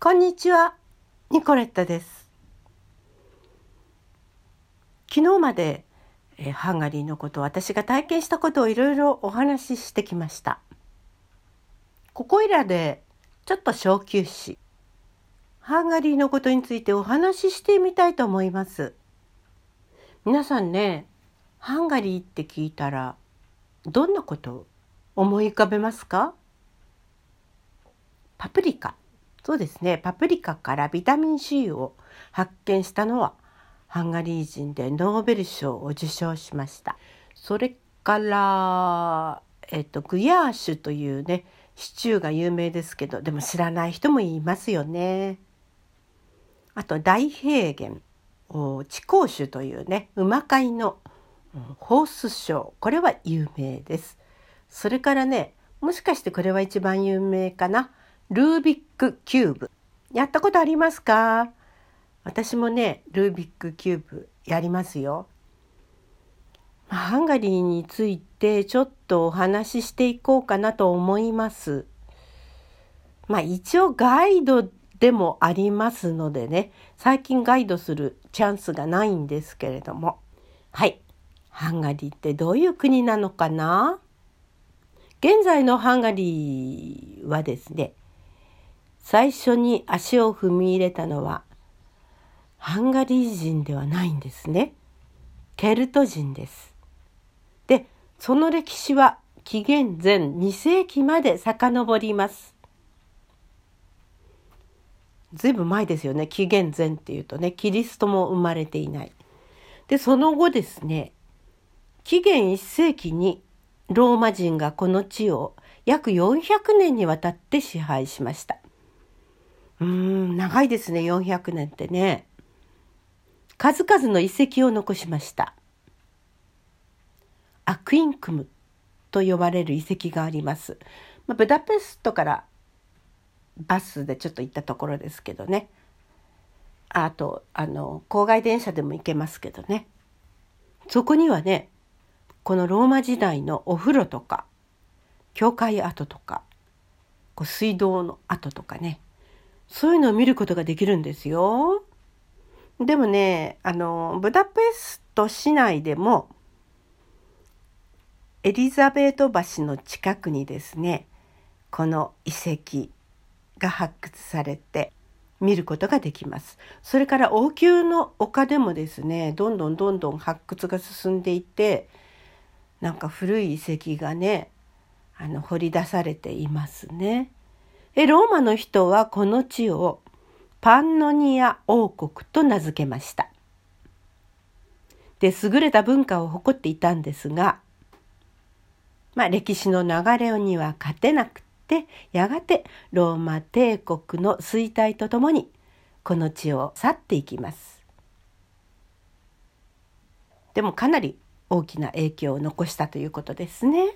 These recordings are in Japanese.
こんにちは、ニコレッタです。昨日まで、えハンガリーのこと私が体験したことをいろいろお話ししてきました。ここいらでちょっと小休止。ハンガリーのことについてお話ししてみたいと思います。皆さんね、ハンガリーって聞いたらどんなことを思い浮かべますか？パプリカ。そうですね。パプリカからビタミン C を発見したのはハンガリー人でノーベル賞を受賞しました。それから、えっと、グヤーシュというねシチューが有名ですけどでも知らない人もいますよね。あと大平原地高種というね馬飼いのホースショー。これは有名です。それからねもしかしてこれは一番有名かな？ルービックキューブ。やったことありますか？私もねルービックキューブやりますよ。ハンガリーについてちょっとお話ししていこうかなと思います。まあ一応ガイドでもありますのでね最近ガイドするチャンスがないんですけれども。はい。ハンガリーってどういう国なのかな？現在のハンガリーはですね最初に足を踏み入れたのはハンガリー人ではないんですね。ケルト人です。で、その歴史は紀元前2世紀まで遡ります。ずいぶん前ですよね。紀元前っていうとね、キリストも生まれていない。で、その後ですね、紀元1世紀にローマ人がこの地を約400年にわたって支配しました。うん、長いですね、400年ってね。数々の遺跡を残しました。アクインクムと呼ばれる遺跡があります。まあ、ブダペストからバスでちょっと行ったところですけどね。あと、あの、郊外電車でも行けますけどね。そこにはね、このローマ時代のお風呂とか、教会跡とか、こう水道の跡とかね、そういうのを見ることができるんですよ。でもね、あの、ブダペスト市内でも、エリザベート橋の近くにですね、この遺跡が発掘されて見ることができます。それから王宮の丘でもですね、どんどんどんどん発掘が進んでいて、なんか古い遺跡がね、あの掘り出されていますね。でローマの人はこの地をパンノニア王国と名付けました。で優れた文化を誇っていたんですが、まあ、歴史の流れには勝てなくてやがてローマ帝国の衰退とともにこの地を去っていきます。でもかなり大きな影響を残したということですね。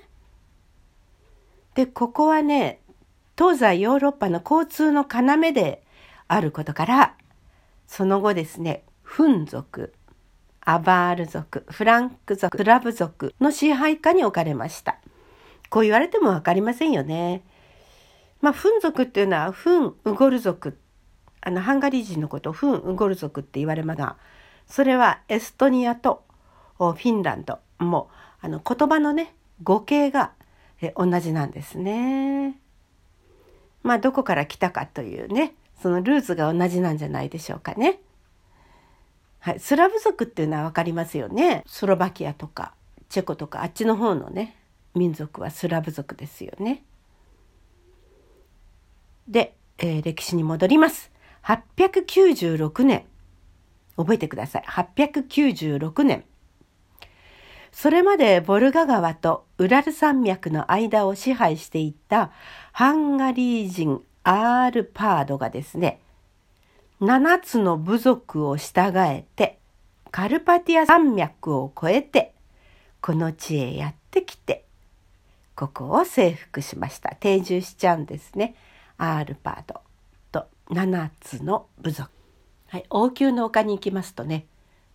でここはね東西ヨーロッパの交通の要であることからその後ですねフン族アバール族フランク族スラブ族の支配下に置かれましたこう言われても分かりませんよねまあフン族っていうのはフンウゴル族あのハンガリー人のことをフンウゴル族って言われますがそれはエストニアとフィンランドもあの言葉のね語形が同じなんですね。まあどこから来たかというねそのルーツが同じなんじゃないでしょうかね。はい、スラブ族っていうのは分かりますよねスロバキアとかチェコとかあっちの方のね民族はスラブ族ですよね。で、えー、歴史に戻ります。896年覚えてください896年それまでボルガ川とウラル山脈の間を支配していたハンガリー人アールパードがですね、7つの部族を従えて、カルパティア山脈を越えて、この地へやってきて、ここを征服しました。定住しちゃうんですね。アールパードと7つの部族。はい、王宮の丘に行きますとね、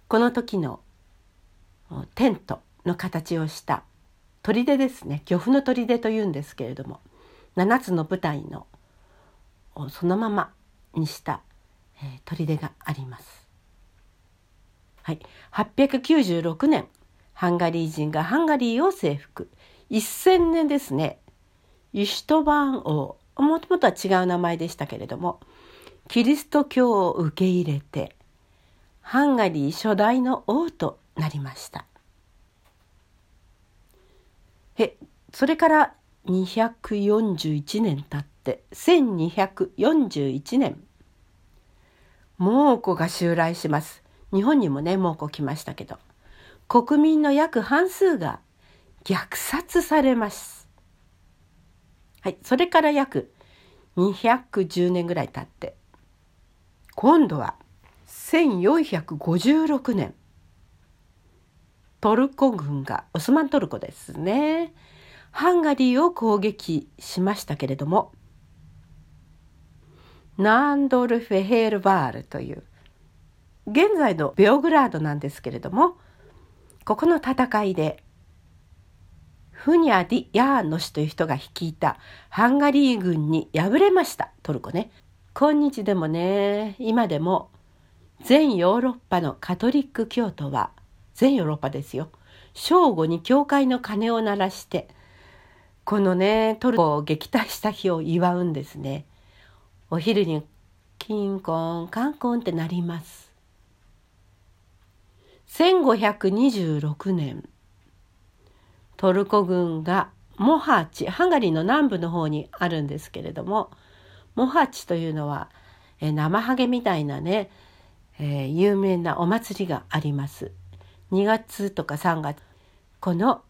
この時のテントの形をした。砦ですね。漁夫の砦というんですけれども。7つの舞台のそのままにした、え、砦があります。はい、896年ハンガリー人がハンガリーを征服。1000年ですね。ユシュトバーン王。もともとは違う名前でしたけれどもキリスト教を受け入れてハンガリー初代の王となりました。えそれから241年経って1241年。猛虎が襲来します。日本にもね猛虎来ましたけど。国民の約半数が虐殺されます。はい、それから約210年ぐらい経って今度は1456年。トルコ軍がオスマントルコですねハンガリーを攻撃しましたけれどもナンドルフェヘールバールという現在のベオグラードなんですけれどもここの戦いでフニャディ・ヤーノ氏という人が率いたハンガリー軍に敗れましたトルコね。今日でもね今でも全ヨーロッパのカトリック教徒は全ヨーロッパですよ正午に教会の鐘を鳴らしてこのねトルコを撃退した日を祝うんですね。お昼にキンコンカンコンってなります。1526年トルコ軍がモハチハンガリーの南部の方にあるんですけれどもモハチというのは、え生ハゲみたいなね、えー、有名なお祭りがあります。2月とか3月この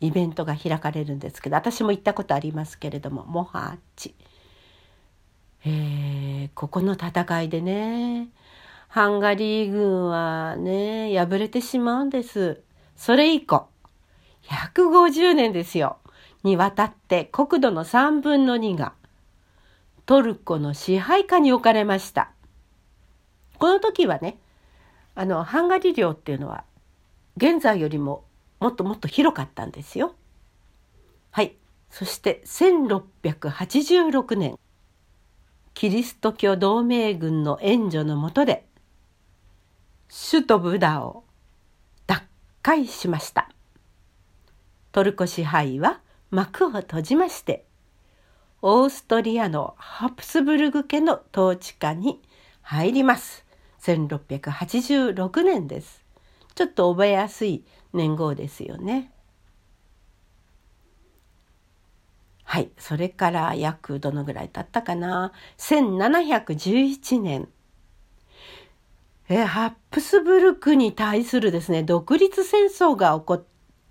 イベントが開かれるんですけど私も行ったことありますけれどもモハチ、えー、ここの戦いでねハンガリー軍はね、敗れてしまうんです。それ以降、150年ですよ。にわたって国土の3分の2がトルコの支配下に置かれました。この時はね、あの、ハンガリー領っていうのは現在よりももっともっと広かったんですよ。はい。そして1686年、キリスト教同盟軍の援助のもとで首都ブダを奪回しました。トルコ支配は幕を閉じまして、オーストリアのハプスブルグ家の統治下に入ります。1686年です。ちょっと覚えやすい年号ですよね。はい。それから約どのぐらい経ったかな？1711年。えハプスブルクに対するですね、独立戦争が起こ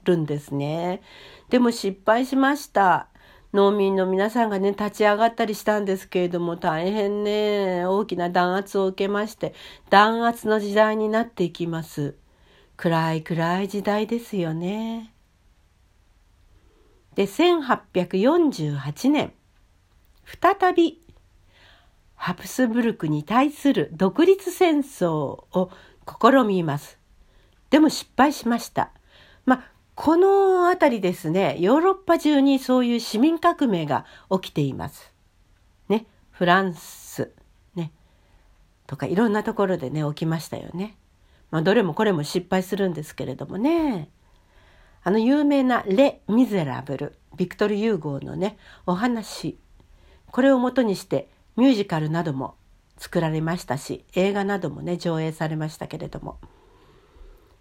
るんですね。でも失敗しました。農民の皆さんがね、立ち上がったりしたんですけれども、大変ね、大きな弾圧を受けまして、弾圧の時代になっていきます。暗い暗い時代ですよね。で、1848年、再びハプスブルクに対する独立戦争を試みます。でも失敗しました。まあ、この辺りですね、ヨーロッパ中にそういう市民革命が起きています。ね、フランス、ね、とかいろんなところでね、起きましたよね。まあ、どれもこれも失敗するんですけれどもね。あの有名なレ・ミゼラブル、ビクトル・ユーゴーのね、お話、これをもとにしてミュージカルなども作られましたし映画などもね上映されましたけれども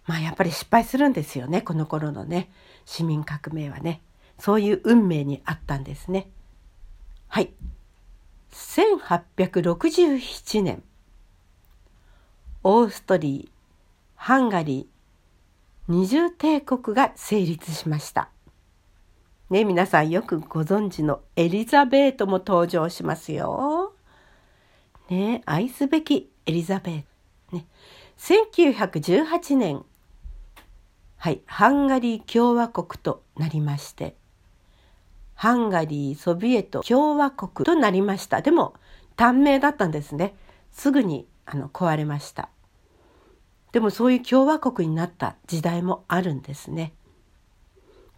まあやっぱり失敗するんですよねこの頃のね市民革命はねそういう運命にあったんですね。はい1867年オーストリーハンガリー二重帝国が成立しました。ね、皆さんよくご存知のエリザベートも登場しますよ。ね、愛すべきエリザベート。ね、1918年、はい、ハンガリー共和国となりまして、ハンガリーソビエト共和国となりました。でも、短命だったんですね。すぐにあの壊れました。でもそういう共和国になった時代もあるんですね。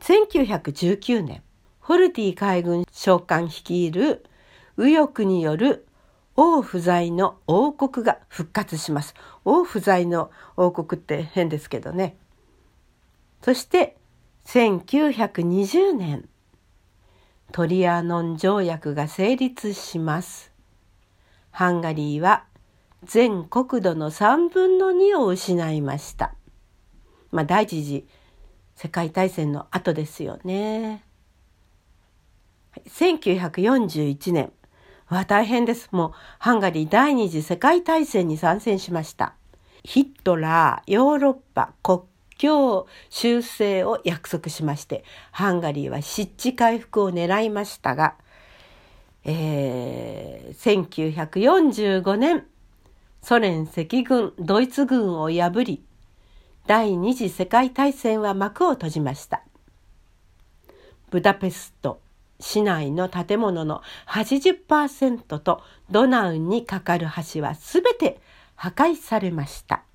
1919年、ホルティ海軍将官率いる右翼による王不在の王国が復活します。王不在の王国って変ですけどね。そして1920年トリアノン条約が成立します。ハンガリーは全国土の3分の2を失いました。まあ第一次世界大戦の後ですよね。1941年わ大変です。もうハンガリー第二次世界大戦に参戦しました。ヒットラーヨーロッパ国境修正を約束しましてハンガリーは湿地回復を狙いましたが、えー、1945年ソ連赤軍ドイツ軍を破り第二次世界大戦は幕を閉じました。ブダペスト市内の建物の80%とドナウに架かる橋はすべて破壊されました。